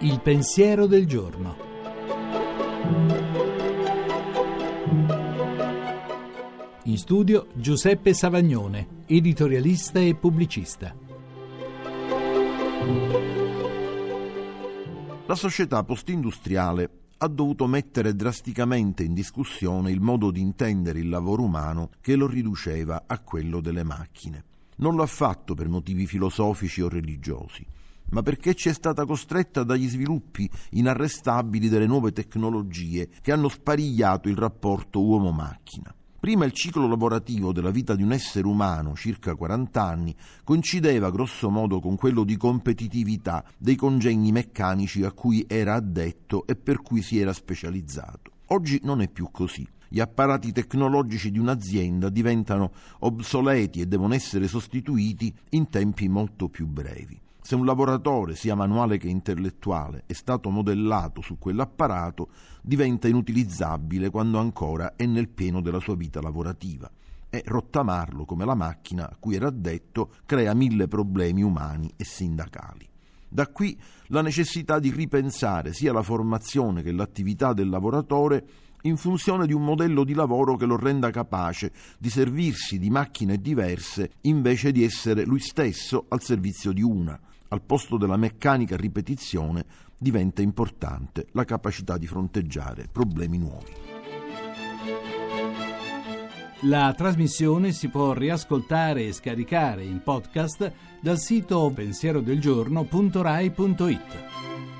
Il pensiero del giorno. In studio Giuseppe Savagnone, editorialista e pubblicista. La società postindustriale ha dovuto mettere drasticamente in discussione il modo di intendere il lavoro umano che lo riduceva a quello delle macchine. Non lo ha fatto per motivi filosofici o religiosi, ma perché ci è stata costretta dagli sviluppi inarrestabili delle nuove tecnologie che hanno sparigliato il rapporto uomo-macchina. Prima il ciclo lavorativo della vita di un essere umano, circa 40 anni, coincideva grosso modo con quello di competitività dei congegni meccanici a cui era addetto e per cui si era specializzato. Oggi non è più così. Gli apparati tecnologici di un'azienda diventano obsoleti e devono essere sostituiti in tempi molto più brevi. Se un lavoratore, sia manuale che intellettuale, è stato modellato su quell'apparato, diventa inutilizzabile quando ancora è nel pieno della sua vita lavorativa e rottamarlo come la macchina a cui era addetto crea mille problemi umani e sindacali. Da qui la necessità di ripensare sia la formazione che l'attività del lavoratore in funzione di un modello di lavoro che lo renda capace di servirsi di macchine diverse invece di essere lui stesso al servizio di una, al posto della meccanica ripetizione diventa importante la capacità di fronteggiare problemi nuovi. La trasmissione si può riascoltare e scaricare in podcast dal sito pensierodelgiorno.rai.it.